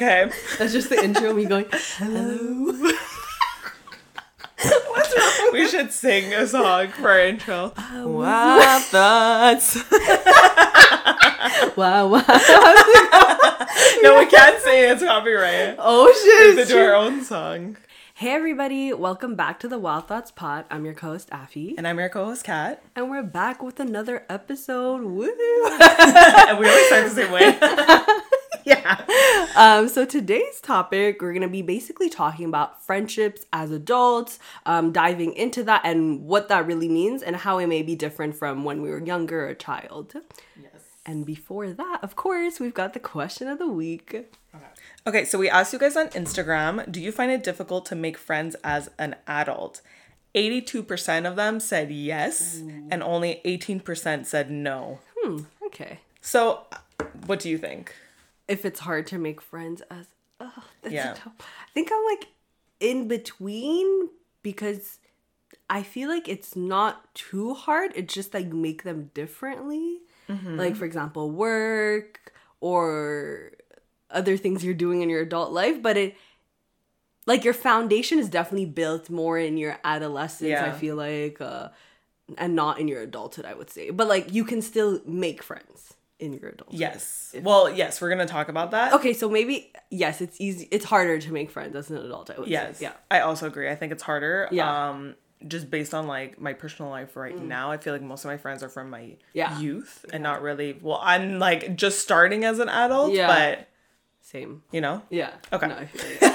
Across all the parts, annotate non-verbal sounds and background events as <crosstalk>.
Okay. That's just the intro. Me going, hello. <laughs> What's wrong? We should sing a song for our intro. Um, wow thoughts. wow, wow. <laughs> <laughs> No, we can't sing. It's copyright. Oh We shit! have to it's do our own song. Hey everybody, welcome back to the Wild Thoughts Pod. I'm your co-host Afi, And I'm your co-host, Kat. and we're back with another episode. Woo! And we always start the same way. <laughs> yeah. Um, so today's topic, we're gonna be basically talking about friendships as adults, um, diving into that and what that really means and how it may be different from when we were younger or a child. Yes. And before that, of course, we've got the question of the week. Okay, so we asked you guys on Instagram, do you find it difficult to make friends as an adult? 82% of them said yes, and only 18% said no. Hmm, okay. So, what do you think? If it's hard to make friends as oh, that's Yeah. tough. I think I'm like in between because I feel like it's not too hard. It's just that you make them differently. Like for example, work or other things you're doing in your adult life, but it like your foundation is definitely built more in your adolescence, I feel like uh and not in your adulthood, I would say. But like you can still make friends in your adulthood. Yes. Well, yes, we're to talk about that. Okay, so maybe yes, it's easy. It's harder to make friends as an adult. I would Yes. say. Yeah. I also agree. I think it's harder. Yeah. Mm. Um, just based on like my personal life right now, I feel like most of my friends are from my Yeah. youth and not really. Well, I'm like just starting as an adult, Yeah. but Same. you know. Yeah. Okay. No, I feel you. <laughs>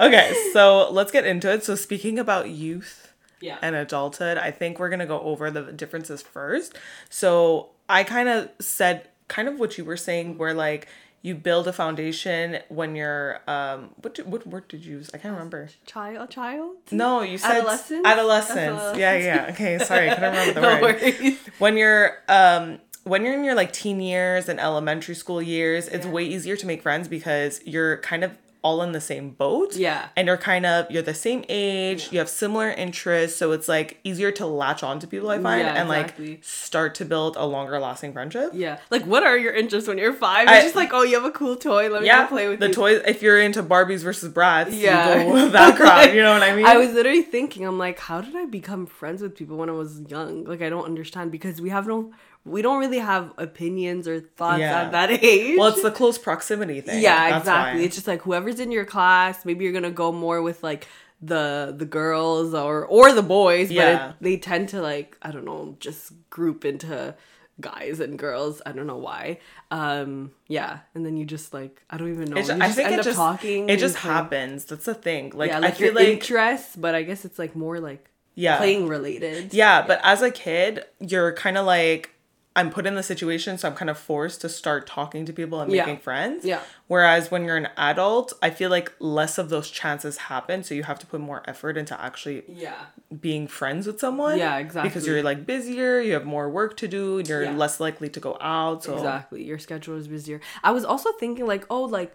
Okay, so let's get into it. So speaking about youth Yeah. and adulthood, I think we're gonna go over the differences first. So I kind of said kind of what you were saying, where like you build a foundation when you're um what did, what word did you use? I can't remember. child. Child. No, you said Adolescence? Adolescence. That's Yeah, yeah. Okay, sorry, I couldn't remember the <laughs> no word. worries. When you're um when you're in your like teen years and elementary school years, it's Yeah. way easier to make friends because you're kind of all in the same boat. Yeah. And you're kind of you're the same age, you have similar interests, so it's like easier to latch on to people I find Yeah, and exactly. like start to build a longer lasting friendship. Yeah. Like, what are your interests when you're five? I- It's just like, oh, you have a cool toy. Let me Yeah, go play with it. the you. toys. If you're into Barbies versus Bratz, Yeah. you go <laughs> with that crowd. You know what I mean? I was literally thinking, I'm like, how did I become friends with people when I was young? Like, I don't understand because we have no, we don't really have opinions or thoughts Yeah. at that age. Well, it's the close proximity thing. Yeah, That's exactly. why. It's just like whoever's in your class, maybe you're gonna go more with like the the girls or or the boys, but Yeah. it, they tend to like I don't know, just group into guys and girls. I don't know why. Um, yeah, and then you just like I don't even know. Just I think it just talking. It just happens. That's the thing. Like, yeah, I like feel like interests, but I guess it's like more like yeah, playing related. yeah. But as a kid, you're kind of like I'm put in the situation, so I'm kind of forced to start talking to people and Yeah. making friends. Yeah. Whereas when you're an adult, I feel like less of those chances happen, so you have to put more effort into actually Yeah. being friends with someone. Yeah, exactly. Because you're like busier, you have more work to do, and you're Yeah. less likely to go out. So Exactly. Your schedule is busier. I was also thinking like, oh, like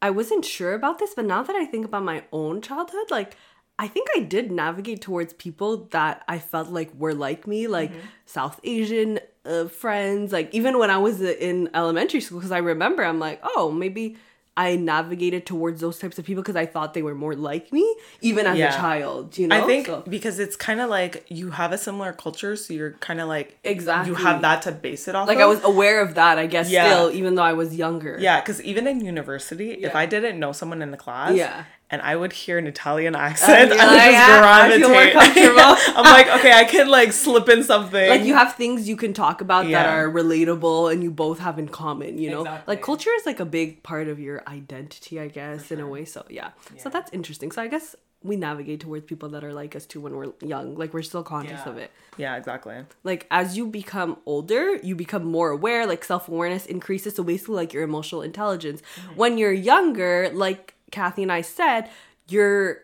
I wasn't sure about this, but now that I think about my own childhood, like I think I did navigate towards people that I felt like were like me, like South Asian uh, friends. Like even when I was in elementary school, because I remember I'm like, oh, maybe I navigated towards those types of people because I thought they were more like me, even as Yeah. a child. You know, I think So- because it's kind of like you have a similar culture, so you're kind of like Exactly. you have that to base it off. like of. I was aware of that. I guess Yeah. still, even though I was younger. Yeah, because even in university, if I didn't know someone in the class, Yeah. And I would hear an Italian accent, you're I would just "Ah, I feel more gravitate. <laughs> comfortable." I'm like, okay, I can like slip in something. like you have things you can talk about that are relatable and you both have in common you know Exactly. like culture is like a big part of your identity i guess in a way so yeah. so that's interesting so i guess we navigate towards people that are like us too when we're young like we're still conscious Yeah. of it yeah, exactly. like as you become older you become more aware like self-awareness increases so basically like your emotional intelligence when you're younger like kathy and i said you're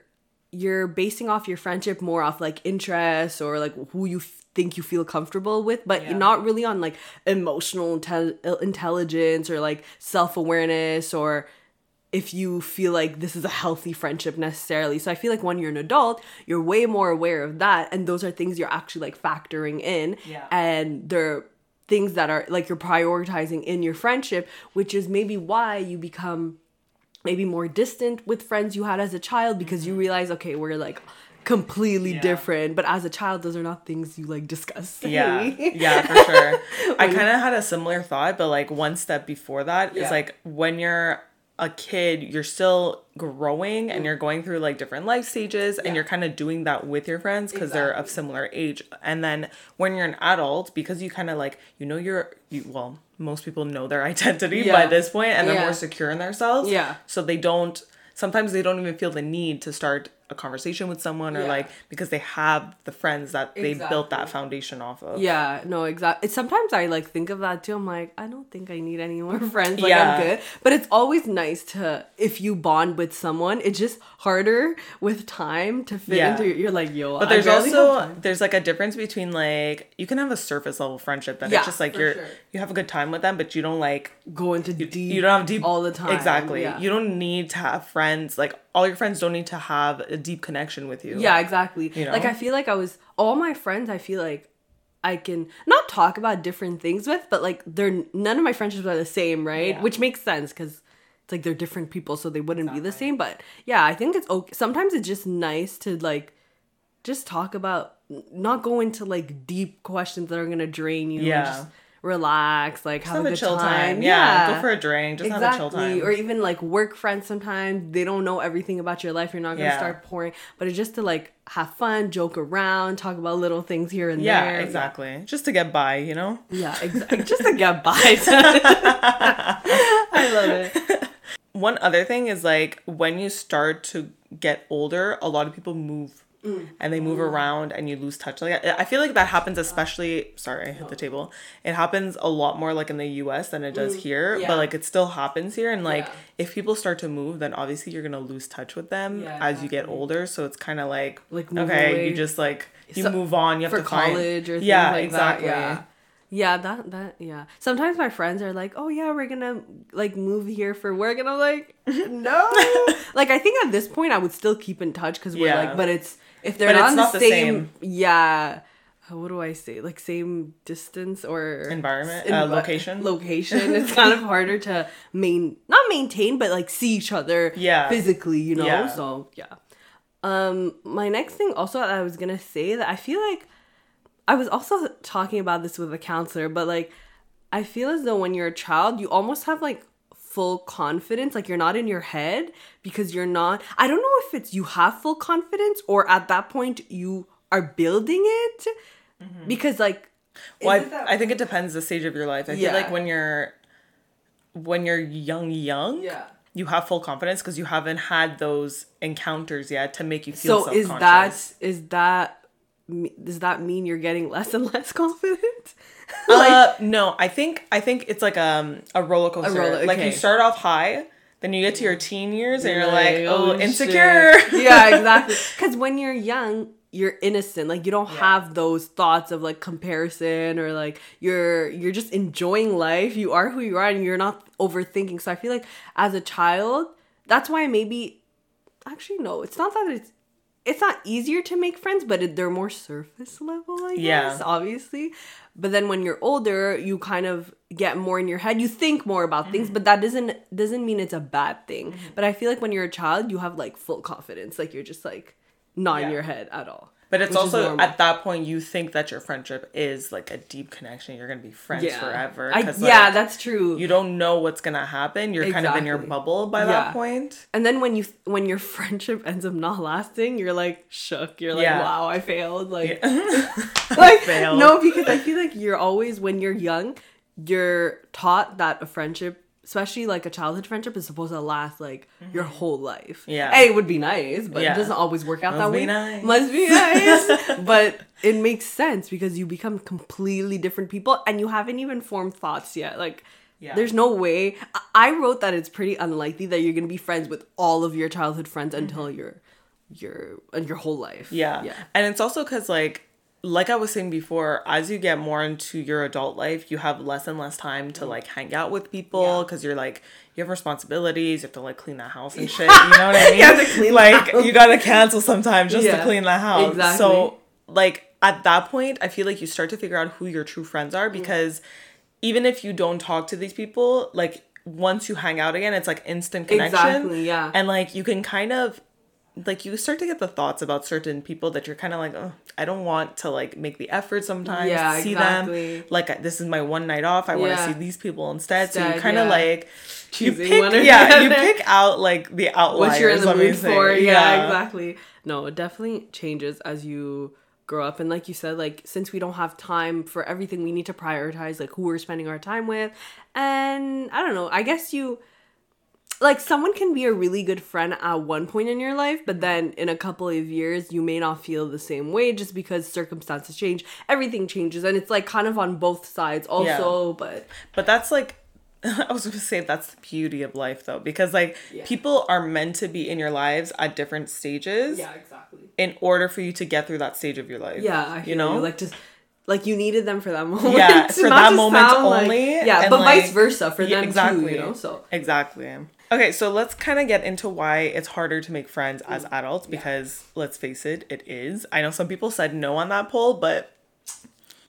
you're basing off your friendship more off like interests or like who you f- think you feel comfortable with but Yeah. not really on like emotional intel- uh, intelligence or like self-awareness or if you feel like this is a healthy friendship necessarily. So I feel like when you're an adult, you're way more aware of that and those are things you're actually like factoring in Yeah. and they're things that are like you're prioritizing in your friendship, which is maybe why you become maybe more distant with friends you had as a child because you mm-hmm. realize, okay, we're like completely Yeah. different. But as a child, those are not things you like discuss. <laughs> Yeah, yeah, for sure. <laughs> I kind of had a similar thought, but like one step before that is Yeah. like when you're a kid, you're still growing and mm. you're going through like different life stages, and you're kind of doing that with your friends because they're of similar age. And then when you're an adult, because you kind of like you know you're you well most people know their <laughs> identity by this point and they're Yeah. more secure in themselves. Yeah. So they don't. Sometimes they don't even feel the need to start a conversation with someone or Yeah. like because they have the friends that they built that foundation off of. Yeah, no, exactly. Sometimes I like think of that too. I'm like, I don't think I need any more <laughs> friends. Like Yeah. I'm good. But it's always nice to if you bond with someone. It's just harder with time to fit Yeah. into. You're like, yo. But there's also there's like a difference between like you can have a surface level friendship that Yeah, it's just like you're sure. you have a good time with them, but you don't like go into deep. you don't have deep all the time. Exactly. You don't need to have friends like all your friends don't need to have a deep connection with you. Yeah, exactly. You know? Like I feel like I was all my friends. I feel like I can not talk about different things with, but like they're none of my friendships are the same, right? Yeah. Which makes sense because it's like they're different people, so they wouldn't be the same. But yeah, I think it's okay. Sometimes it's just nice to like just talk about, not go into like deep questions that are gonna drain you. Yeah. Just relax, like have, Have a a chill time. time. Yeah. Go for a drink. Just have a chill time. Or even like work friends sometimes they don't know everything about your life. You're not gonna Yeah. start pouring, but it's just to like have fun, joke around, talk about little things here and yeah, there. Yeah, exactly. Just to get by, you know? Yeah, <laughs> exactly. just to get by. <laughs> I love it. One other thing is like when you start to get older, a lot of people move Mm. and they move around and you lose touch. Like I I feel like that happens especially sorry, I hit the table. It happens a lot more like in the US than it does here, Mm. Yeah. but like it still happens here and like Yeah. if people start to move, then obviously you're going to lose touch with them Yeah, as you get older, so it's kind of like Like, okay, away. you just like you So- move on, you have For to find- college or things yeah, like exactly. that. Yeah. Yeah, that that yeah. Sometimes my friends are like, "Oh yeah, we're gonna like move here for work," and I'm like, <laughs> "No." like I think at this point I would still keep in touch because we're Yeah. like, but it's if they're But not, it's in not the the same, same. yeah. What do I say? Like same distance or Environment, in- uh, location? Location. It's <laughs> kind of harder to main not maintain, but like see each other. Yeah. Physically, you know. Yeah. So yeah. Um, my next thing also I was gonna say that I feel like I was also talking about this with a counselor, but like I feel as though when you're a child, you almost have like full confidence, like you're not in your head because you're not I don't know if it's you have full confidence or at that point you are building it mm-hmm. because like Well, is it that- I, I think it depends the stage of your life. I Yeah. feel like when you're when you're young, young, Yeah. you have full confidence because you haven't had those encounters yet to make you feel so is self-conscious. that is that me- does that mean you're getting less and less <laughs> confident? <laughs> uh, no, I think I think it's like um a roller coaster. roller- Like you start off high, then you get to your teen years, and you're like, Like, oh, shit. insecure. <laughs> yeah, exactly. Because when you're young, you're innocent. Like you don't have those thoughts of like comparison or like you're you're just enjoying life. You are who you are, and you're not overthinking. So I feel like as a child, that's why maybe actually no, it's not that it's it's not easier to make friends, but they're more surface level, I Yeah. guess, obviously. But then when you're older, you kind of get more in your head. You think more about things, Mm-hmm. but that doesn't doesn't mean it's a bad thing. But I feel like when you're a child, you have like full confidence. Like you're just like not in your head at all. But it's also at that point you think that your friendship is like a deep connection. You're gonna be friends forever. I, 'cause, yeah, that's true. you don't know what's gonna happen. You're kind of in your bubble by Yeah. that point. and then when you when your <laughs> friendship ends up not lasting, you're like shook. You're like, Yeah. wow, I failed. Like Yeah. <laughs> <laughs> like Failed. no because i feel like you're always when you're young you're taught that a friendship especially like a childhood friendship is supposed to last like your whole life Mm-hmm. Yeah. it would be nice but Yeah. it doesn't always work out Must that be way nice. must be nice <laughs> but it makes sense because you become completely different people and you haven't even formed thoughts yet like Yeah. There's no way. I- I wrote that it's pretty unlikely that you're gonna be friends with all of your childhood friends until your your and your whole life. Mm-hmm. Yeah. yeah. And it's also because, like, like I was saying before, as you get more into your adult life, you have less and less time to like hang out with people Mm-hmm. Yeah. because you're like you have responsibilities. You have to like clean the house and shit. You know what I mean? <laughs> You have to clean like you gotta cancel sometimes just to clean the house. exactly. So like at that point, I feel like you start to figure out who your true friends are because even if you don't talk to these people, like once you hang out again, it's like instant connection. Exactly, yeah. And like you can kind of like you start to get the thoughts about certain people that you're kind of like, oh, I don't want to like make the effort sometimes Yeah, to see exactly. them. Like this is my one night off. I want to see these people instead. so you kind of yeah. like you pick, one or yeah, you pick out like the outliers. what you're in the mood for. Yeah, exactly. No, it definitely changes as you grow up. And like you said, like since we don't have time for everything, we need to prioritize like who we're spending our time with. And I don't know, I guess you like someone can be a really good friend at one point in your life, but then in a couple of years you may not feel the same way just because circumstances change. Everything changes and it's like kind of on both sides also, but But that's like <laughs> I was gonna say that's the beauty of life though, because like Yeah. people are meant to be in your lives at different stages Yeah, exactly. in order for you to get through that stage of your life. Yeah, you know, like just like you needed them for that <laughs> moment. Yeah, for that moment sound like- only, yeah, but like- vice versa for Yeah, them too. You know, so exactly. Okay, so let's kind of get into why it's harder to make friends Mm. as adults because let's face it, it is. I know some people said no on that poll, but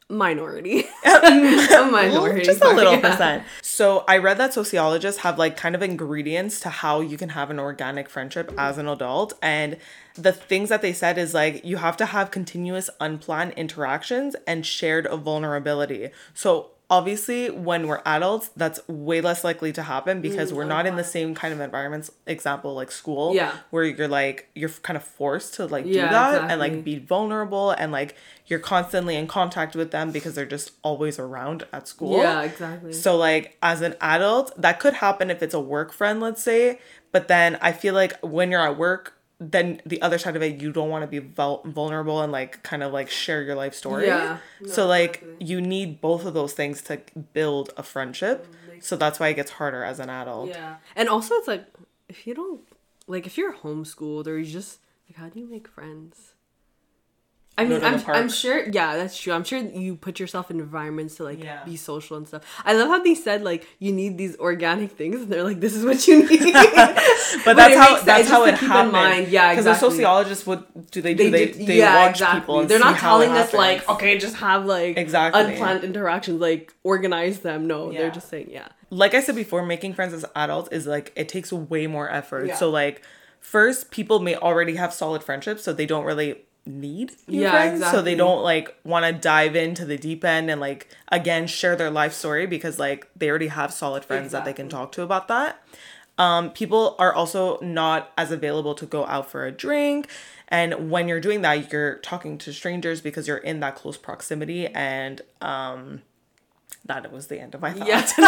minority, <laughs> <laughs> a minority, just a little yeah. percent. So I read that sociologists have like kind of ingredients to how you can have an organic friendship as an adult. And the things that they said is like you have to have continuous unplanned interactions and shared vulnerability. So obviously when we're adults, that's way less likely to happen because mm, we're not in the same kind of environments, example like school. Yeah. Where you're like you're kind of forced to like do Yeah, that and like be vulnerable and like you're constantly in contact with them because they're just always around at school. Yeah, exactly. So like as an adult, that could happen if it's a work friend, let's say. But then I feel like when you're at work, then the other side of it, you don't want to be vul- vulnerable and like kind of like share your life story. Yeah. so like exactly. you need both of those things to build a friendship. Mm, so that's why it gets harder as an adult. yeah, and also it's like if you don't like if you're homeschooled or you just like how do you make friends? I mean, I'm. I'm sure, yeah, that's true. I'm sure you put yourself in environments to like Yeah. be social and stuff. I love how they said like you need these organic things, and they're like, this is what you need. <laughs> But that's how sense, that's how it keep in happens. mind. Yeah, Because exactly. the sociologists, what do they do? They do- they, watch people. And They're not see how it telling us like, okay, just have like Exactly. unplanned interactions, like organize them. No, Yeah. they're just saying, yeah. like I said before, making friends as adults is like it takes way more effort. Yeah. So like first, people may already have solid friendships, so they don't really need Yeah, friends. So they don't like want to dive into the deep end and like again share their life story because like they already have solid friends that they can talk to about that. Um, people are also not as available to go out for a drink. And when you're doing that, you're talking to strangers because you're in that close proximity. And um, that it was the end of my thought. Yeah, <laughs> no,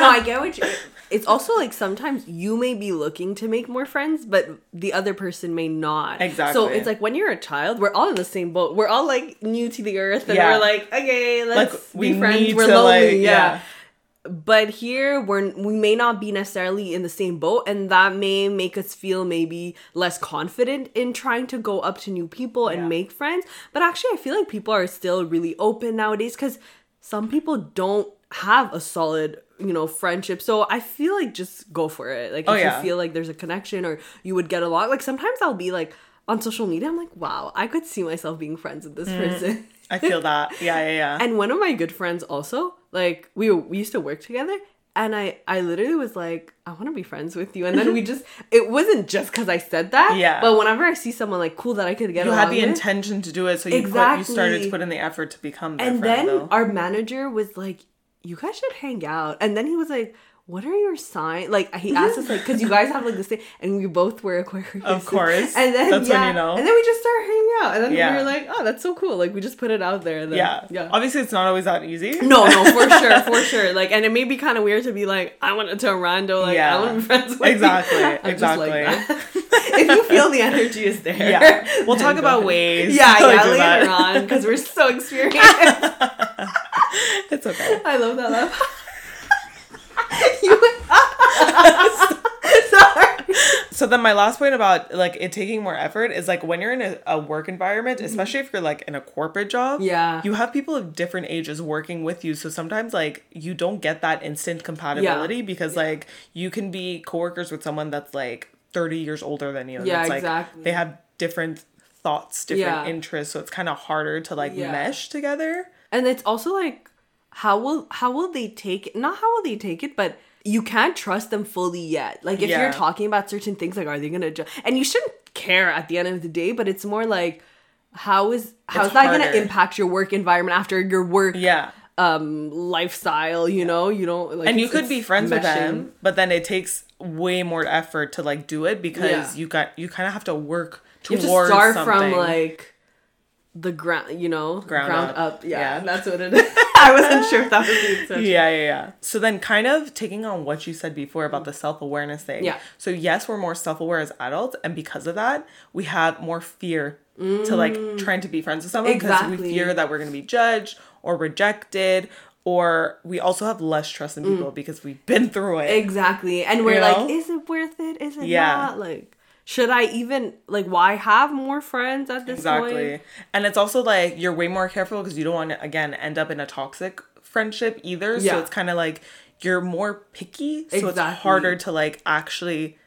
no, I get what you. It's also like sometimes you may be looking to make more friends, but the other person may not. Exactly. So it's like when you're a child, we're all in the same boat. We're all like new to the earth, and Yeah. we're like, okay, let's Like, we be friends. We're lonely, like, yeah. yeah. But here we're we may not be necessarily in the same boat, and that may make us feel maybe less confident in trying to go up to new people and Yeah. make friends. But actually, I feel like people are still really open nowadays because some people don't have a solid you know friendship so i feel like just go for it like if Oh, yeah. you feel like there's a connection or you would get along like sometimes i'll be like on social media i'm like wow i could see myself being friends with this Mm. person I feel that. Yeah, yeah, yeah. <laughs> and one of my good friends also like we we used to work together and i i literally was like i want to be friends with you and then we just <laughs> it wasn't just because i said that Yeah. but whenever i see someone like cool that i could get you had the with, intention to do it, so you put, you started to put in the effort to become and friend. then though. our manager was like you guys should hang out and then he was like what are your signs? Like he <laughs> asked us, like, because you guys have like the same, and we both were Aquarius. Of course. And then That's when yeah, you know. And then we just started hanging out, and then Yeah. we were like, oh, that's so cool. Like we just put it out there. And then, yeah, yeah. Obviously, it's not always that easy. <laughs> No, no, for <laughs> sure, for sure. Like, and it may be kind of weird to be like, I want to tell Rando, like, Yeah. I want to be friends with Exactly, you. I'm just like exactly. that. if you feel the energy is there, Yeah, we'll talk about ways. Yeah, yeah, later that. on because we're so experienced. It's okay. I love that laugh. <laughs> you <laughs> Sorry. So then my last point about like it taking more effort is like when you're in a, a work environment, especially if you're like in a corporate job, Mm-hmm. Yeah. you have people of different ages working with you. So sometimes like you don't get that instant compatibility because like you can be coworkers with someone that's like 30 years older than you. Yeah, it's, like, exactly. They have different thoughts, different Yeah. interests, so it's kind of harder to like Yeah. mesh together. and it's also like how will how will they take it not how will they take it but you can't trust them fully yet like if Yeah. you're talking about certain things like are they gonna and you shouldn't care at the end of the day but it's more like how is how's It's that gonna impact your work environment after your work Yeah. um lifestyle you know you don't like and you could be friends with them, but then it takes way more effort to like do it because Yeah. you got you kind of have to work you have to start something. from like the ground you know Ground ground, up. up, Yeah, Yeah. that's what it is <laughs> <laughs> i wasn't sure if that was the expression yeah, yeah, yeah. So then, kind of taking on what you said before about the self awareness thing. Yeah. So yes, we're more self aware as adults, and because of that, we have more fear to like trying to be friends with someone because we Mm. Fear that we're gonna be judged or rejected, or we also have less trust in Mm. people because we've been through it. Exactly. And we're You like, know? is it worth it? Is it Yeah. not? Like, should I even like why have more friends at this Exactly. point? Exactly. And it's also like you're way more careful because you don't want to again end up in a toxic friendship either. Yeah. So it's kind of like you're more picky. So it's harder to like actually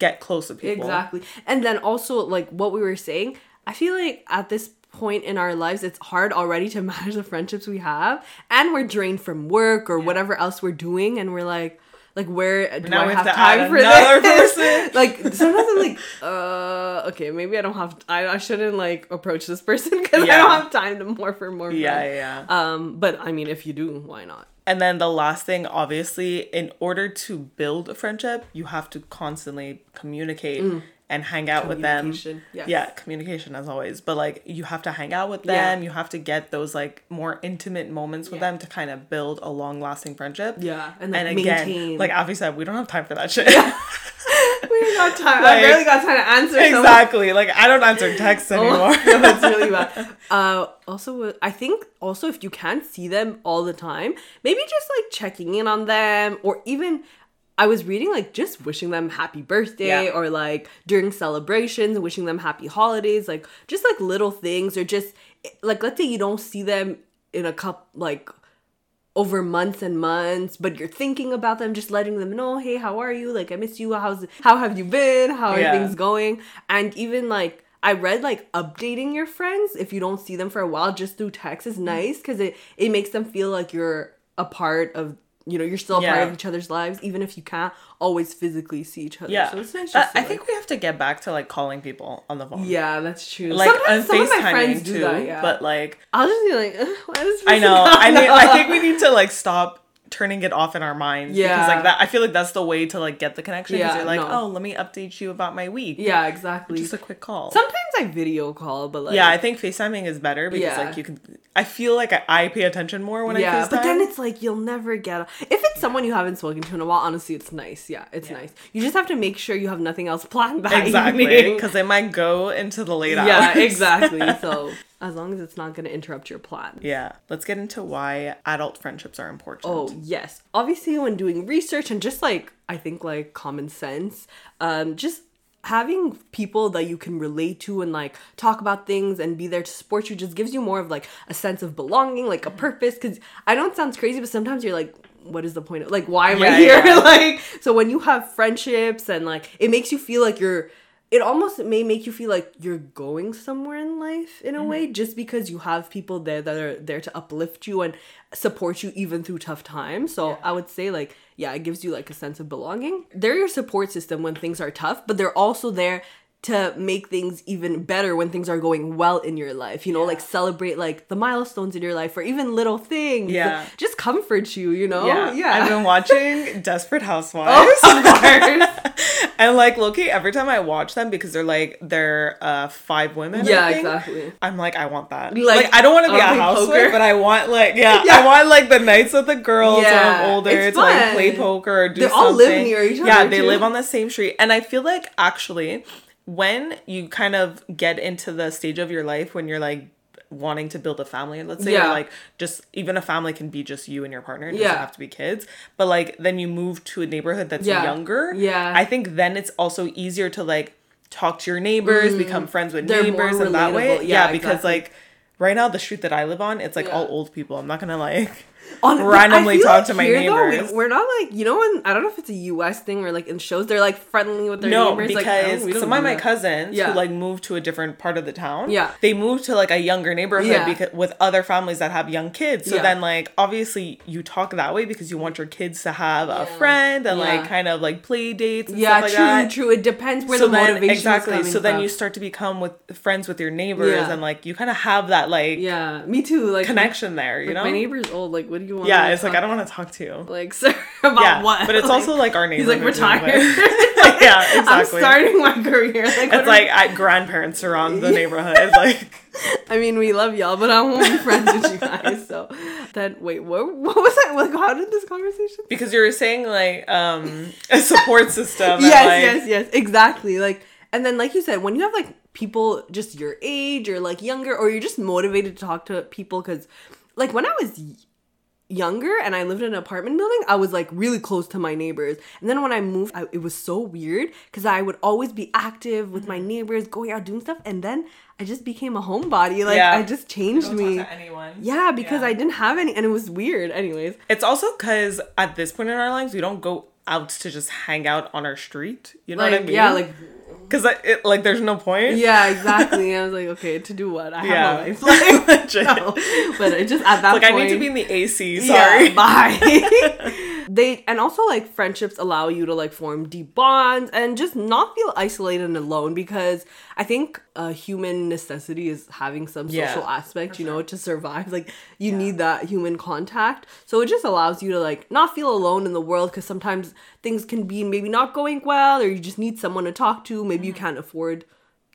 get close to people. Exactly. And then also like what we were saying, I feel like at this point in our lives it's hard already to <laughs> manage the friendships we have and we're drained from work or whatever else we're doing and we're like like where do Now I have have to time add for another this? <laughs> person. like sometimes I'm like, <laughs> uh, okay, maybe I don't have. I, I shouldn't like approach this person <laughs> because I don't have time to more for more. Yeah, yeah, yeah. Um, but I mean, if you do, why not? And then the last thing, obviously, in order to build a friendship, you have to constantly communicate and hang out with them. Yes. Yeah, communication as always. But like you have to hang out with them. Yeah. You have to get those like more intimate moments with Yeah. them to kind of build a long lasting friendship. Yeah, and, And, like, again, maintain. like Afi said, we don't have time for that shit. <laughs> we don't got time. Like- I barely got time to answer. someone. exactly. Like I don't answer texts <laughs> Oh, anymore. <laughs> no, that's really bad. Uh, also, I think also if you can't see them all the time, maybe just like checking in on them, or even I was reading like just wishing them happy birthday, Yeah. or like during celebrations, wishing them happy holidays, like just like little things, or just like let's say you don't see them in a cup like over months and months, but you're thinking about them, just letting them know, hey, how are you? Like, I miss you. How's how have you been? How are Yeah. things going? And even like I read like updating your friends if you don't see them for a while just through text Mm-hmm. is nice because it it makes them feel like you're a part of you know you're still a part of each other's lives even if you can't always physically see each other. Yeah. so it's nice. To, I like- think we have to get back to like calling people on the phone. yeah, that's true. Like Sometimes some of my FaceTiming friends too. do that. Yeah, But like I'll just be like, <laughs> why does I know. I mean, I think we need to like stop turning it off in our minds. Yeah. Because like that, I feel like that's the way to like get the connection. Yeah, you're like, no. oh, let me update you about my week. Yeah, exactly. Just a quick call. Sometimes I video call, but like yeah, I think FaceTiming is better because Yeah. like you can. I feel like I, I pay attention more when I yeah, FaceTime. but then it's like you'll never get. If it's someone you haven't spoken to in a while, honestly, it's nice. Yeah, it's nice. You just have to make sure you have nothing else planned that exactly because it might go into the late hours. Yeah, exactly. <laughs> So as long as it's not going to interrupt your plan. yeah, let's get into why adult friendships are important. Oh yes, obviously when doing research and just like I think like common sense, um, just having people that you can relate to and like talk about things and be there to support you just gives you more of like a sense of belonging, like a purpose. Because I know it sounds crazy, but sometimes you're like, what is the point of like why am Yeah, I here? yeah. <laughs> like so when you have friendships and like it makes you feel like you're it almost may make you feel like you're going somewhere in life in a Mm-hmm. way just because you have people there that are there to uplift you and support you even through tough times. So I would say like yeah, it gives you like a sense of belonging. They're your support system when things are tough, but they're also there to make things even better when things are going well in your life. You know, like celebrate like the milestones in your life or even little things. Yeah. Just comfort you, you know? Yeah, Oh, Yeah. I've been watching <laughs> Desperate Housewives. course. <laughs> and like lowkey, every time I watch them because they're like they're uh five women. I yeah, exactly. I'm like, I want that. Like, Like, I don't want to be a I'll housewife, poker. but I want like yeah, <laughs> Yeah. I want like the nights with the girls when I'm older it's to like fun. play poker or do They something. all live near each other. Yeah, they too. live on the same street, and I feel like actually when you kind of get into the stage of your life when you're like wanting to build a family let's say Yeah. like just even a family can be just you and your partner it doesn't Yeah. have to be kids but like then you move to a neighborhood that's Yeah. younger Yeah. i think then it's also easier to like talk to your neighbors become friends with Mm. They're neighbors and that way. Yeah, because exactly. like right now the street that i live on it's like all old people i'm not gonna like On, randomly talk like to my here, neighbors. we, we're not like you know when I don't know if it's a U.S. thing or like in shows they're like friendly with their no, neighbors. like, because oh, we don't some of my cousins Yeah. who like moved to a different part of the town, Yeah. they moved to like a younger neighborhood Yeah. because with other families that have young kids. So Yeah. then like obviously you talk that way because you want your kids to have a friend and like kind of like play dates and Yeah, stuff like true, true. It depends where so the then motivation exactly so then you start to become with friends with your neighbors and like you kind of have that like yeah, me too. Like connection there you like, know my neighbor's old. Like, what do you want? yeah it's like i don't want to talk to you like <laughs> sir about yeah what? but it's also like our he's like retired. <laughs> <laughs> yeah I'm exactly starting my career. Like, it's like I, grandparents around the neighborhood it's like I mean, we love y'all, but I won't be friends with you guys. So then, wait, what? What was that? Like, how did this conversation? because you were saying like um a support system and, yes, like, yes, yes, exactly. Like, and then, like you said, when you have like people just your age or like younger, or you're just motivated to talk to people, because like when I was younger and I lived in an apartment building, I was like really close to my neighbors. And then when I moved, I, it was so weird because I would always be active with my mm-hmm. neighbors, going out doing stuff, and then I just became a homebody. Like, Yeah. I just changed me. Yeah, because Yeah. I didn't have any, and it was weird. Anyways, it's also because at this point in our lives we don't go out to just hang out on our street you know like what i mean yeah, like because it like there's no point yeah, exactly. I was like, okay, to do what? I Yeah. have a life. <laughs> Like, <laughs> no. But I just at that point. like point, i need to be in the ac sorry Yeah, bye. <laughs> they and also like friendships allow you to like form deep bonds and just not feel isolated and alone because I think a human necessity is having some Yeah, social aspect, you know, to survive. Like you need that human contact. So it just allows you to like not feel alone in the world because sometimes things can be maybe not going well or you just need someone to talk to. Maybe Mm-hmm. you can't afford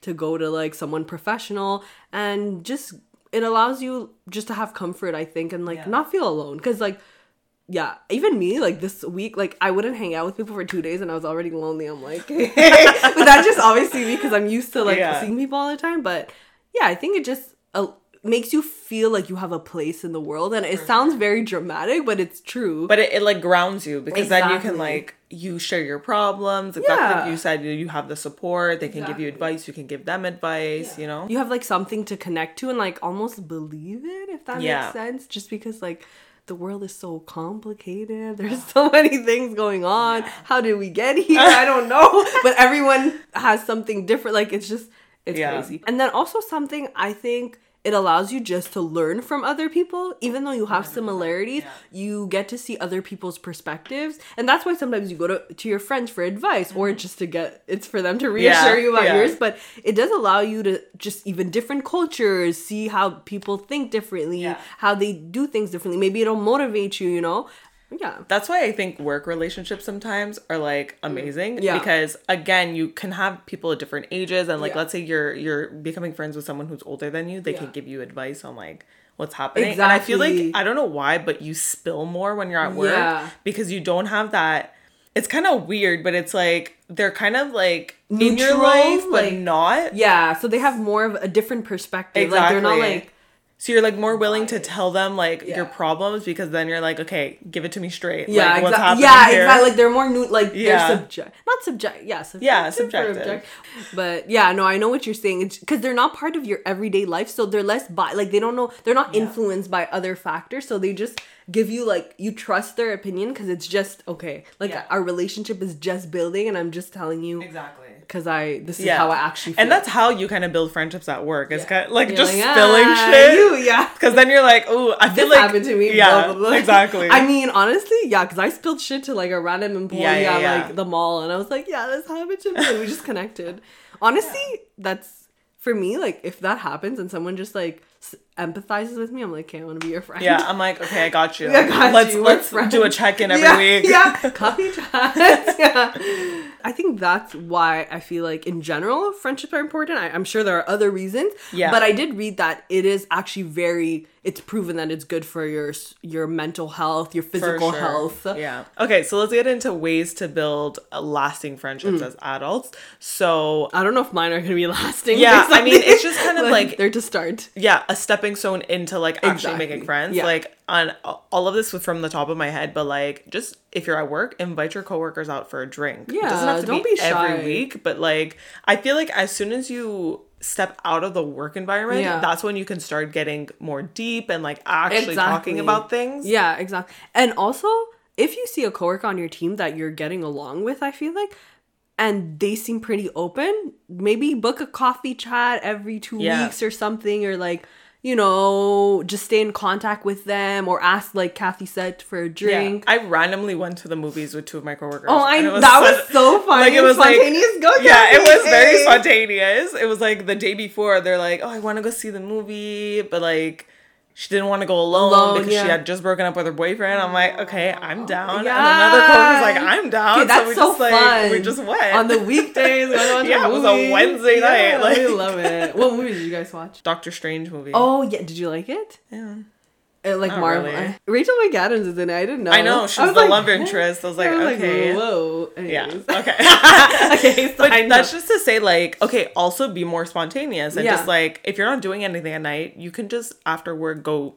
to go to like someone professional and just it allows you just to have comfort i think and like Yeah. not feel alone because like yeah even me like this week like i wouldn't hang out with people for two days and i was already lonely. I'm like <laughs> <laughs> but that's just obviously me because i'm used to like Yeah. seeing people all the time. But yeah i think it just uh, makes you feel like you have a place in the world. And it sounds very dramatic but it's true. But it, it like grounds you because then you can like you share your problems. Exactly like Yeah. you said you- have the support. They can give you advice. You can give them advice you know? You have like something to connect to and like almost believe it if that Yeah. makes sense. Just because like the world is so complicated. <laughs> There's so many things going on. How did we get here? I <laughs> don't know. But everyone has something different. Like it's just it's Yeah. crazy. And then also something i think it allows you just to learn from other people. Even though you have similarities you get to see other people's perspectives. And that's why sometimes you go to, to your friends for advice or just to get it's for them to reassure Mm-hmm. Yeah, you about yeah. yours. But it does allow you to just even different cultures see how people think differently Yeah. how they do things differently. Maybe it'll motivate you you know yeah that's why I think work relationships sometimes are like amazing Mm. Yeah. because again you can have people at different ages and like Yeah. let's say you're you're becoming friends with someone who's older than you they Yeah. can give you advice on like what's happening and I feel like I don't know why but you spill more when you're at work Yeah. because you don't have that it's kind of weird but it's like they're kind of like in your Neutral, life but like- not yeah so they have more of a different perspective like they're not Exactly. like so you're like more willing to tell them like your problems because then you're like okay give it to me straight yeah, like, what's exactly. happening Yeah, here? exactly. Like they're more new. Like Yeah. they're subject, not subject. Yeah, subjective Yeah, subjective. object- But yeah, no, I know what you're saying. Because they're not part of your everyday life, so they're less by. Like they don't know. They're not influenced by other factors, so they just give you like you trust their opinion because it's just okay. Like Yeah. our relationship is just building, and I'm just telling you exactly because I this is yeah how I actually feel. and that's how you kind of build friendships at work it's kind of like You're just like, spilling "Ah, shit You, yeah. because then you're like oh i feel This like happened to me. yeah blah, blah, blah. exactly I mean, honestly, yeah, because I spilled shit to like a random employee Yeah, yeah, at yeah. like the mall, and I was like, yeah, this happened to me. And we just connected. Honestly, <laughs> that's for me. Like, if that happens and someone just like empathizes with me, I'm like, okay, I want to be your friend. yeah i'm like okay i got you <laughs> I got let's you, let's friends. do a check-in <laughs> every yeah, week Yeah, <laughs> coffee chats. yeah. I think that's why I feel like in general friendships are important. I, I'm sure there are other reasons. Yeah. But I did read that it is actually very. It's proven that it's good for your your mental health, your physical sure. health. Yeah. Okay, so let's get into ways to build lasting friendships Mm. as adults. So, I don't know if mine are gonna be lasting. Yeah, I mean, it's just kind of but like- they're to start. yeah, a stepping stone into like actually Exactly. making friends. Yeah. Like on all of this was from the top of my head, but like just if you're at work, invite your coworkers out for a drink. Yeah, it doesn't have to don't be, be shy. every week, but like I feel like as soon as you step out of the work environment, Yeah. that's when you can start getting more deep and like actually talking about things. Yeah, exactly. And also, if you see a coworker on your team that you're getting along with, I feel like, and they seem pretty open, maybe book a coffee chat every two Yeah. weeks or something, or like, you know, just stay in contact with them or ask, like Kathy said, for a Yeah. drink. I randomly went to the movies with two of my coworkers. Oh, I it that was <laughs> so funny. Like it was like spontaneous. Go, yeah, it was very spontaneous. It was like the day before. They're like, "Oh, I want to go see the movie," but like she didn't want to go alone, Alone, because she had just broken up with her boyfriend. I'm like, "Okay, I'm down." And another coworker's like, "I'm down." That's so we so just like fun. we just went on the weekdays. we <laughs> Yeah, it was a. Wednesday night, Yeah, like- I love it. What movie did you guys watch? Doctor Strange movie. Oh yeah, did you like it? yeah. Uh, like Not Marvel. really. <laughs> Rachel McAdams is in it. I didn't know. I know she's I was the like, love interest. I was like, I was okay, whoa. yeah, Anyways. okay. <laughs> <laughs> okay, But side that's just to say, like, okay, also be more spontaneous and Yeah. just like if you're not doing anything at night, you can just after work go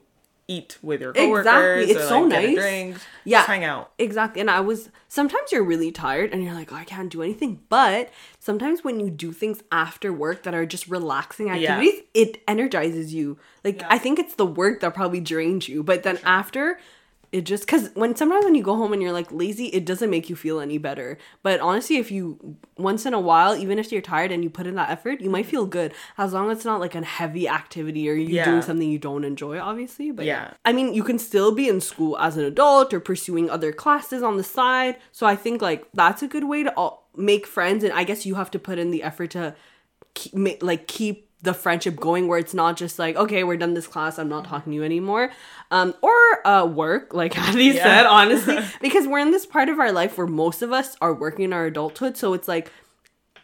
eat with your coworkers. Exactly. It's or, so like, nice. drink, Yeah. just hang out. Exactly. And I was sometimes you're really tired and you're like, oh, I can't do anything. But sometimes when you do things after work that are just relaxing Yeah. activities, it energizes you. Like Yeah. I think it's the work that probably drains you. But then after it just because when sometimes when you go home and you're like lazy, it doesn't make you feel any better. But honestly, if you once in a while, even if you're tired and you put in that effort, you might feel good as long as it's not like a heavy activity or you Yeah. doing something you don't enjoy, obviously. But Yeah. I mean, you can still be in school as an adult or pursuing other classes on the side. So I think like that's a good way to all, make friends, and I guess you have to put in the effort to keep, like keep the friendship going, where it's not just like okay, we're done this class, I'm not talking to you anymore, um, or uh, work, like <laughs> Hattie Yeah. said, honestly, <laughs> because we're in this part of our life where most of us are working in our adulthood, so it's like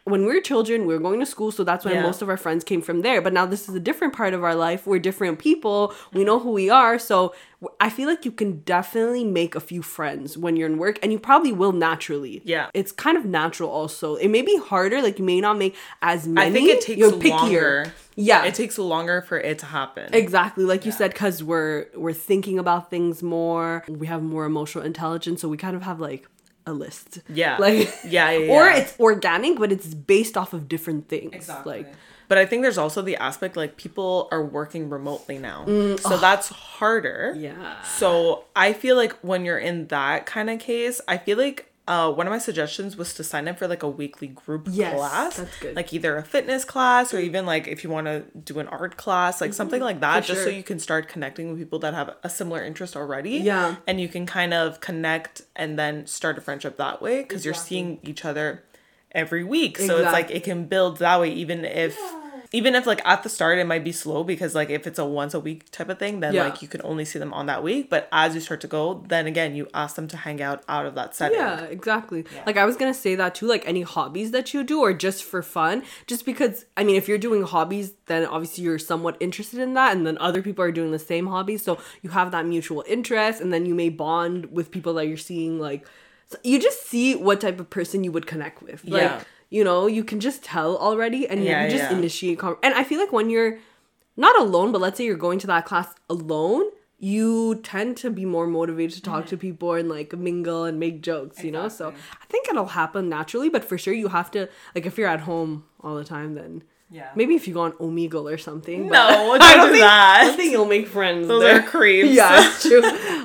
when we were children, we were going to school, so that's when Yeah. most of our friends came from there. But now this is a different part of our life. We're different people. We know who we are. So I feel like you can definitely make a few friends when you're in work, and you probably will naturally. Yeah. It's kind of natural also. It may be harder, like you may not make as many. I think it takes You're longer. Yeah. It takes longer for it to happen. Exactly, like you said, because we're we're thinking about things more. We have more emotional intelligence, so we kind of have like a list. Yeah. like Yeah, yeah, <laughs> or it's organic, but it's based off of different things. Like But I think there's also the aspect like people are working remotely now. Mm, so that's harder. yeah, So I feel like when you're in that kind of case, I feel like uh, one of my suggestions was to sign up for like a weekly group Yes, class. that's good. Like either a fitness class or even like if you want to do an art class, like something like that, For just so you can start connecting with people that have a similar interest already. Yeah. And you can kind of connect and then start a friendship that way because you're seeing each other every week. So it's like it can build that way even if even if like at the start it might be slow because like if it's a once a week type of thing then Yeah. like you can only see them on that week but as you start to go then again you ask them to hang out out of that setting yeah, exactly. Like I was gonna say that too. Like any hobbies that you do, or just for fun, just because I mean, if you're doing hobbies, then obviously you're somewhat interested in that, and then other people are doing the same hobbies, so you have that mutual interest, and then you may bond with people that you're seeing. Like you just see what type of person you would connect with. Like, Yeah. You know, you can just tell already, and Yeah, you just yeah. initiate. Con- and I feel like when you're not alone, but let's say you're going to that class alone, you tend to be more motivated to talk to mm-hmm. people and like mingle and make jokes, you know? So I think it'll happen naturally, but for sure you have to like if you're at home all the time then Yeah. maybe if you go on Omegle or something. but No, <laughs> I don't do think, that. I don't think you'll make friends. Those there. are creeps. Yeah, it's <laughs> true.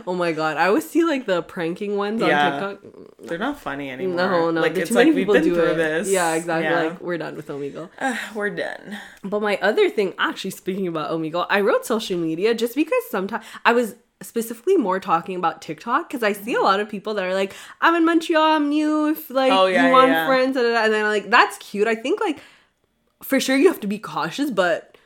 oh my god. I always see like the pranking ones Yeah. on TikTok. they're not funny anymore No, no, like it's too like many people do it. this Yeah, exactly. Yeah. Like we're done with Omegle. Uh, we're done But my other thing, actually speaking about Omegle, I wrote social media just because sometimes I was specifically more talking about TikTok because I see a lot of people that are like, I'm in Montreal, I'm new, if like Oh, yeah, you want yeah. friends, da, da, da," and then like that's cute. I think like for sure you have to be cautious, but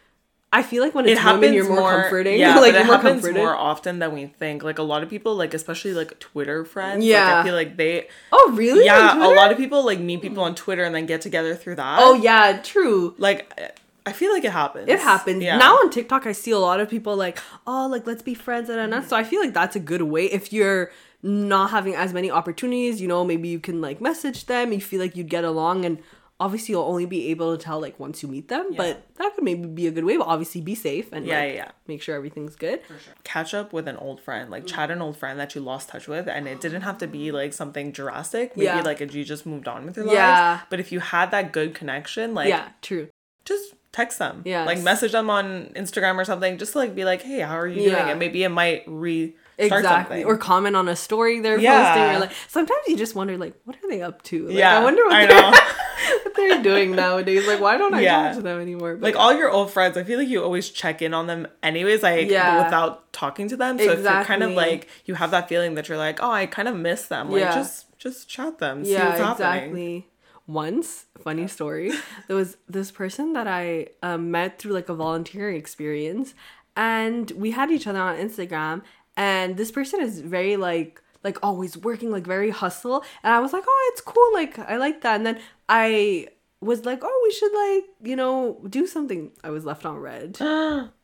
I feel like when it happens women, you're more, comforting. Yeah, <laughs> like it more happens comforted. more often than we think. Like a lot of people, like especially like Twitter friends. like, Yeah. I feel like they. Oh really? Yeah, a lot of people like meet people on Twitter and then get together through that. Oh yeah, true. like I feel like it happens. It happens. Yeah. Now on TikTok, I see a lot of people like, oh, like let's be friends and and So I feel like that's a good way if you're not having as many opportunities. You know, maybe you can like message them. You feel like you'd get along, and obviously you'll only be able to tell like once you meet them, but that could maybe be a good way. But obviously be safe and Yeah, like, yeah, yeah. make sure everything's good. catch up with an old friend, like mm. chat an old friend that you lost touch with, and it didn't have to be mm. like something drastic. Maybe Yeah. like if you just moved on with your life, Yeah. lives. But if you had that good connection, like yeah, true. just text them. yeah Like message them on Instagram or something. Just to, like be like, hey, how are you doing? And maybe it might re Exactly. Or comment on a story they're Yeah. posting. Or like sometimes you just wonder like, what are they up to? Like, yeah, I wonder what I they're, <laughs> what they're doing nowadays. Like, why don't I Yeah. talk to them anymore? But like all your old friends, I feel like you always check in on them anyways, like Yeah. without talking to them. So if you're kind of like you have that feeling that you're like, oh, I kind of miss them. Like Yeah. just just chat them. See yeah, what's happening. exactly. Once, funny story, there was this person that I um, met through like a volunteering experience, and we had each other on Instagram. And this person is very like like always working, like very hustle. And I was like, oh, it's cool. Like I like that. And then I was like, oh, we should like you know do something. I was left on red. <gasps> <gasps>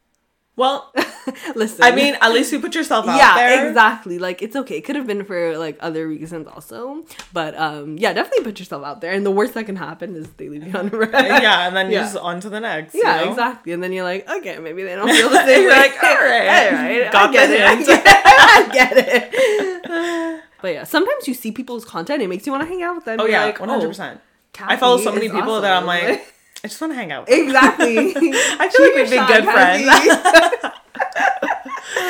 Well, <laughs> Listen, I mean, at least you put yourself out yeah there. Yeah, exactly. Like it's okay. It could have been for like other reasons also. But um yeah definitely put yourself out there. And the worst that can happen is they leave you on red yeah, and then Yeah. you just on to the next. you yeah know? exactly. And then you're like okay maybe they don't feel the <laughs> same. You're like, all right, all right. got <laughs> I get it. I get it, I get it. But yeah sometimes you see people's content it makes you want to hang out with them. Oh You're yeah, like, one hundred percent. I follow so many people that I'm like, I just want to hang out. exactly <laughs> I feel <laughs> like we'd be good friends. <laughs>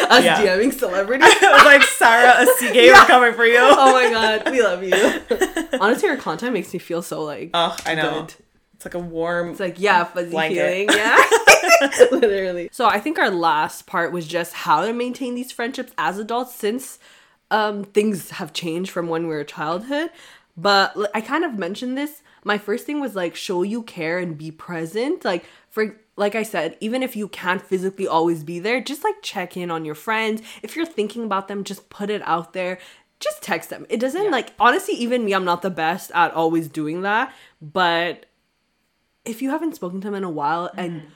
us Yeah. DMing celebrities like Sarah Asige Yeah. we're coming for you. oh my god we love you honestly your content makes me feel so like Oh, I know. Good. It's like a warm. It's like, yeah, fuzzy Blanket. feeling. Yeah. Literally. So I think our last part was just how to maintain these friendships as adults since um things have changed from when we were childhood. But I kind of mentioned this. My first thing was like show you care and be present. Like for like I said, even if you can't physically always be there, just like check in on your friends. If you're thinking about them, just put it out there. Just text them. It doesn't like honestly, even me, I'm not the best at always doing that. But if you haven't spoken to them in a while and Mm-hmm.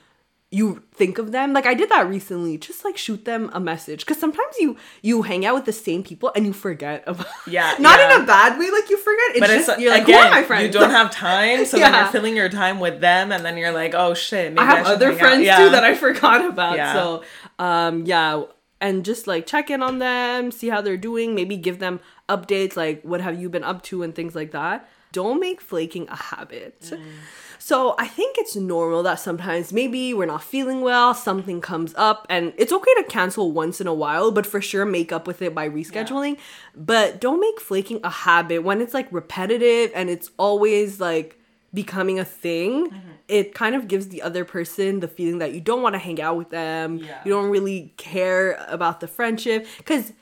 You think of them like i did that recently just like shoot them a message because sometimes you you hang out with the same people and you forget <laughs> about Yeah, <laughs> not yeah. in a bad way like you forget it's but just it's you're like again, who are my friends you don't have time, so <laughs> then you're filling your time with them, and then you're like, oh shit, maybe i have should other friends Yeah. too that i forgot about Yeah. so um yeah and just like check in on them see how they're doing maybe give them updates like what have you been up to and things like that don't make flaking a habit Mm. So I think it's normal that sometimes maybe we're not feeling well, something comes up, and it's okay to cancel once in a while, but for sure make up with it by rescheduling. But don't make flaking a habit when it's like repetitive and it's always like becoming a thing. Mm-hmm. It kind of gives the other person the feeling that you don't want to hang out with them, Yeah. you don't really care about the friendship. Because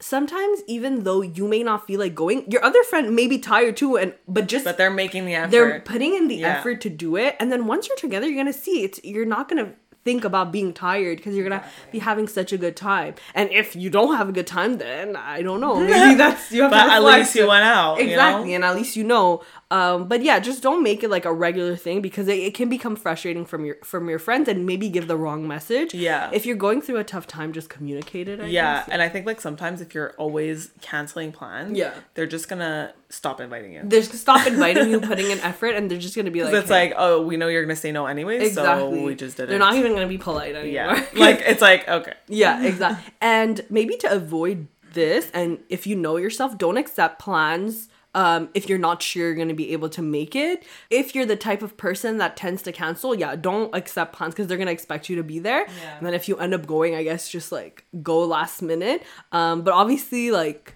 sometimes even though you may not feel like going your other friend may be tired too and but just But they're making the effort. they're putting in the Yeah. effort to do it and then once you're together you're gonna see it's you're not gonna think about being tired because you're gonna be having such a good time and if you don't have a good time then i don't know maybe <laughs> that's you have but at least you went out. exactly You know? and at least you know um but yeah just don't make it like a regular thing because it, it can become frustrating from your from your friends and maybe give the wrong message Yeah. if you're going through a tough time just communicate it I Yeah, guess. and I think like sometimes if you're always canceling plans, Yeah. they're just gonna stop inviting you. they're just stop inviting you <laughs> putting in effort and they're just gonna be like it's "Hey." like, oh, we know you're gonna say no anyway, exactly so we just did it. they're not even gonna be polite anymore Yeah, <laughs> like it's like okay. Yeah, exactly. and maybe to avoid this, and if you know yourself, don't accept plans. Um, if you're not sure you're gonna be able to make it, if you're the type of person that tends to cancel, yeah, don't accept plans because they're gonna expect you to be there. Yeah. And then if you end up going, I guess just like go last minute. Um, but obviously, like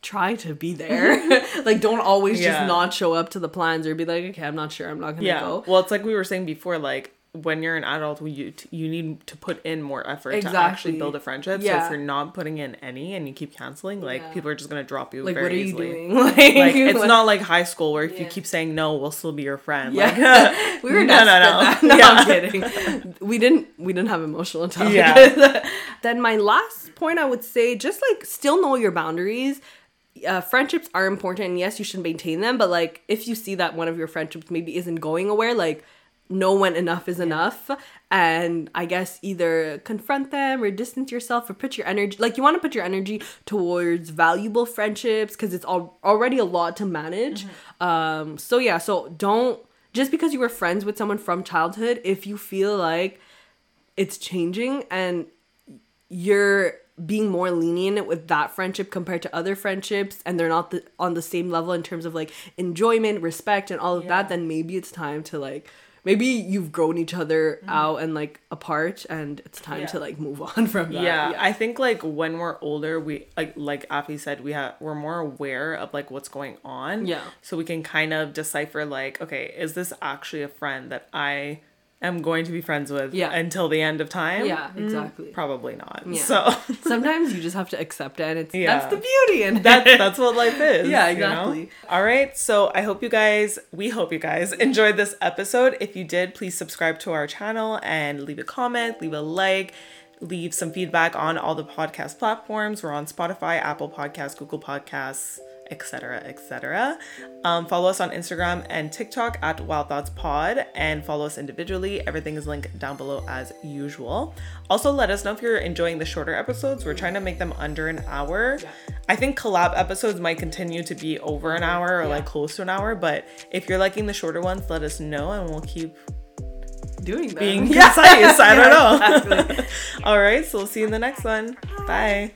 try to be there. <laughs> <laughs> like don't always Yeah. just not show up to the plans or be like, okay, I'm not sure, I'm not gonna Yeah. go. Well, it's like we were saying before, like when you're an adult, you you need to put in more effort to actually build a friendship. So if you're not putting in any and you keep canceling, like Yeah. people are just gonna drop you. Like, very what are you easily. doing? <laughs> Like, Like it's what- not like high school where if you keep saying no, we'll still be your friend. Yeah, <laughs> <laughs> we were No, no, no. No, I'm kidding. We didn't. We didn't have emotional intelligence. Yeah. then my last point, I would say, just like still know your boundaries. Uh, friendships are important, and yes, you should maintain them. But like, if you see that one of your friendships maybe isn't going away, like know when enough is enough. And i guess either confront them or distance yourself or put your energy like you want to put your energy towards valuable friendships because it's al- already a lot to manage. Um so yeah so don't just because you were friends with someone from childhood if you feel like it's changing and you're being more lenient with that friendship compared to other friendships and they're not the, on the same level in terms of like enjoyment respect and all of Yeah. that then maybe it's time to like maybe you've grown each other Mm-hmm. out and like apart and it's time Yeah. to like move <laughs> on from that yeah, I think like when we're older, we like like Afi said, we have we're more aware of like what's going on. Yeah. So we can kind of decipher like, okay, is this actually a friend that I am going to be friends with Yeah. until the end of time? yeah mm, exactly Probably not. Yeah. So <laughs> sometimes you just have to accept it and it's Yeah. that's the beauty in that's that's what life <laughs> is. Yeah, you know? exactly. All right. So I hope you guys, we hope you guys enjoyed this episode. If you did, please subscribe to our channel and leave a comment, leave a like, leave some feedback on all the podcast platforms. We're on Spotify, Apple Podcasts, Google Podcasts, etc., etc. Um, follow us on Instagram and TikTok at Wild Thoughts Pod, and follow us individually. Everything is linked down below as usual. Also, let us know if you're enjoying the shorter episodes. We're trying to make them under an hour. I think collab episodes might continue to be over an hour or like close to an hour, but if you're liking the shorter ones, let us know and we'll keep doing that being Yeah. concise. <laughs> I don't know. <laughs> All right, so we'll see you in the next one. Bye.